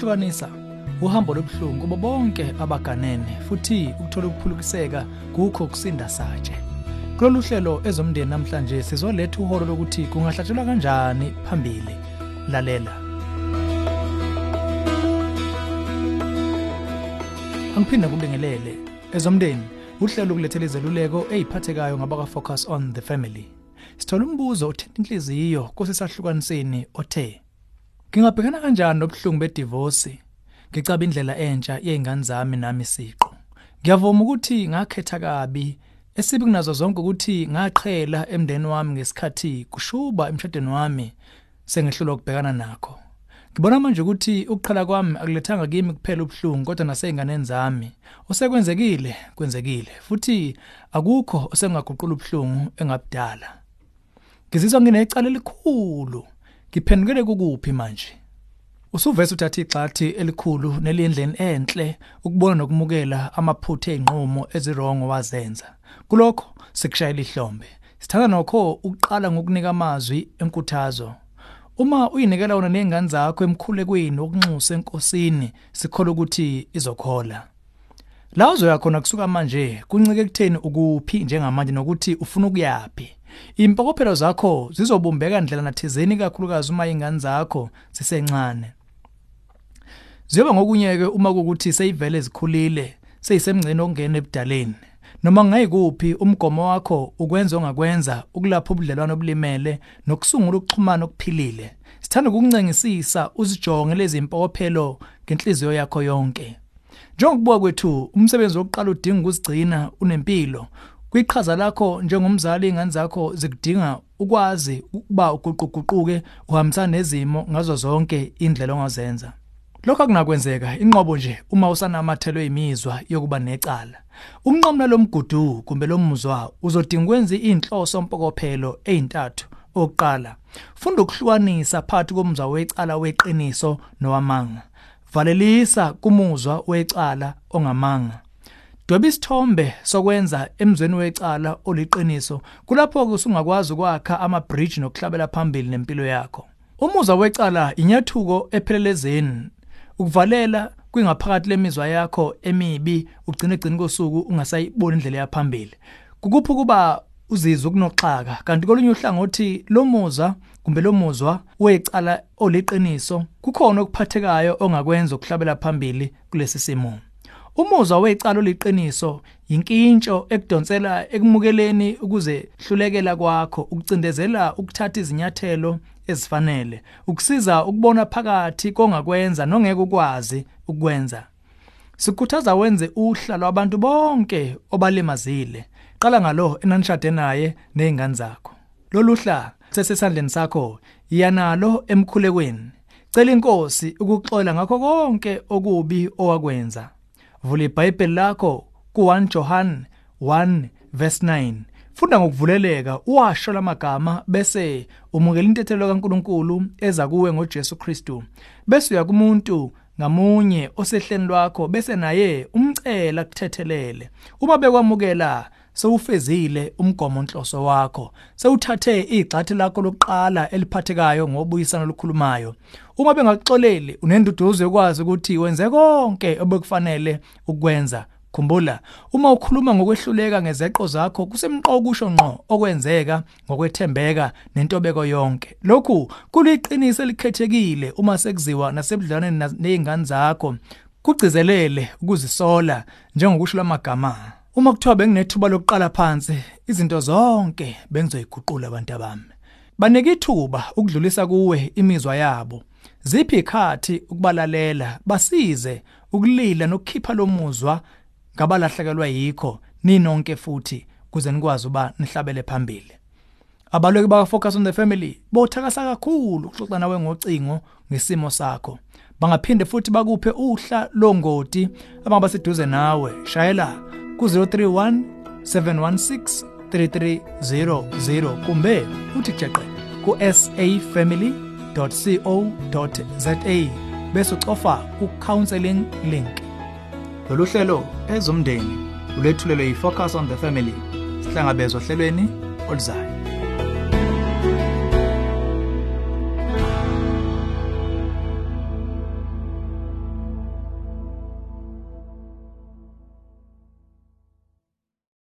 ukuhlukanisa uhambo lobuhlungu kubo bonke abaganene futhi ukuthola ukuphulukiseka kukho kusinda satshe. Kulolu hlelo ezomndeni namhlanje sizoletha uholo lokuthi kungahlatshelwa kanjani phambili. Lalela. Angiphinde kubingelele ezomndeni uhlelo ukulethela izeluleko eziphathekayo ngabaka-focus on the family. Sithola umbuzo othinta inhliziyo kusesahlukaniseni othe ngingabhekana kanjani nobuhlungu bedivosi ngicaba indlela entsha yey'ngane zami nami siqu. Ngiyavuma ukuthi ngakhetha kabi esibi kunazo zonke ukuthi ngaqhela emndeni wami ngesikhathi kushuba emshadweni wami sengehlulwa ukubhekana nakho. Ngibona manje ukuthi ukuqhala kwami akulethanga kimi kuphela ubuhlungu kodwa nasey'nganeni zami. Osekwenzekile kwenzekile futhi akukho osengaguqula ubuhlungu engabudala. Ngizizwa nginecala elikhulu. Ngiphendukele kukuphi manje? Usuvese uthatha igxathi elikhulu nelindleni enhle ukubona nokumukela amaphutha einqumo ezirongo wazenza. Kulokho sikushayela ihlombe. Sithanda nokho ukuqala ngokunika amazwi enkuthazo. Uma uyinikela wona nezingane zakho emkhulekweni wokunxusa enkosini sikholwa ukuthi izokhola. La uzoya khona kusuka manje kuncike kutheni ukuphi njengamanje nokuthi ufuna ukuyapi impokophelo zakho zizobumbeka ndlela nathizeni kakhulukazi uma ingane zakho zisencane. Ziyoba ngokunyeke uma kukuthi seyivele ezikhulile seyisemngceni okungena ebudaleni. Noma ngayikuphi umgomo wakho ukwenza ongakwenza ukulapha ubudlelwano obulimele nokusungula ukuxhumana okuphilile. Sithanda ukuncengisisa uzijonge lezi impokophelo ngenhliziyo yakho yonke. Njengokubuka kwethu umsebenzi wokuqala udinga ukuzigcina unempilo. Kwiqhaza lakho njengomzali ingane zakho zikudinga ukwazi ukuba uguquguquke uhambisana nezimo ngazo zonke indlela ongazenza. Lokho akunakwenzeka inqobo nje uma usanamathelo emizwa yokuba necala. Ukunqamla lomgudu kumbe lomuzwa uzodinga ukwenza inhloso mpokophelo ezintathu oqala funda ukuhlukanisa phakathi komuzwa wecala weqiniso nowamanga. Valelisa kumuzwa wecala ongamanga. Dweba isithombe sokwenza emzweni wecala oliqiniso kulapho usungakwazi ukwakha ama-bridge nokuhlabela phambili nempilo yakho. Umuzwa wecala inyathuko ephelelezeni. Ukuvalela kwingaphakathi lemizwa yakho emibi ugcine egcina kosuku ungasayiboni indlela yaphambili. Kukuphi kuba uzizwe ukunoxaka kanti kolunye uhlangothi lomuzwa kumbe lomuzwa wecala oliqiniso kukhona okuphathekayo ongakwenza ukuhlabela phambili kulesi simo. Umuzwa wecala oliqiniso yinkintsho ekudonsela ekumukeleni ukuze hlulekela kwakho ukucindezela ukuthatha izinyathelo ezifanele ukusiza ukubona phakathi kongakwenza nongeke ukwazi ukwenza sikhuthaza wenze uhla lwabantu bonke obalimazile. Qala ngalo enanishade naye nezingane zakho. Lolu hla sesesandleni sakho yanalo emkhulekweni. Cela inkosi ukuxola ngakho konke okubi owakwenza. Vula iBhayibheli lakho ku1 John 1 verse 9 funda ngokuvuleleka uwasho lamagama bese umukela intethelo kaNkuluNkulu eza kuwe ngoJesu Kristu. Bese uya kumuntu ngamunye osehleni lwakho bese naye umcela kuthethelele. Uma bekwamukela sewufezile umgomo onhloso wakho. Sewuthathe igxathi lakho lokuqala eliphathekayo ngobuyisana olukhulumayo. Uma bengakuxoleli unenduduzo yokwazi ukuthi wenze konke obekufanele ukwenza. Khumbula uma ukhuluma ngokwehluleka ngezeqo zakho kusemqoka kusho ngqo okwenzeka ngokwethembeka nentobeko yonke. Lokhu kuliqiniso elikhethekile uma sekuziwa nasebudlaneni nezingane zakho. Kugcizelele ukuzisola njengokusho lamagama. Uma kuthiwa benginethuba lokuqala phansi izinto zonke bengizoyiguqula abantu abami. Banike ithuba ukudlulisa kuwe imizwa yabo. Ziphi ikhathi ukubalalela basize ukulila nokukhipha lomuzwa ngabalahlekelwa yikho ninonke futhi kuze nikwazi uba nihlabele phambili. Abalweki baka focus on the family bothakasa kakhulu ukuxoxa nawe ngocingo ngesimo sakho. Bangaphinde futhi bakuphe uhla longoti abangaba seduze nawe. Shayela ku-031 716 3300 kumbe uthi jeqe ku-safamily co za bese ucofa ku-counseling link. Lolu hlelo ezomndeni ulethulelwe yi-focus on the family sihlangabezwa ohlelweni oluzayo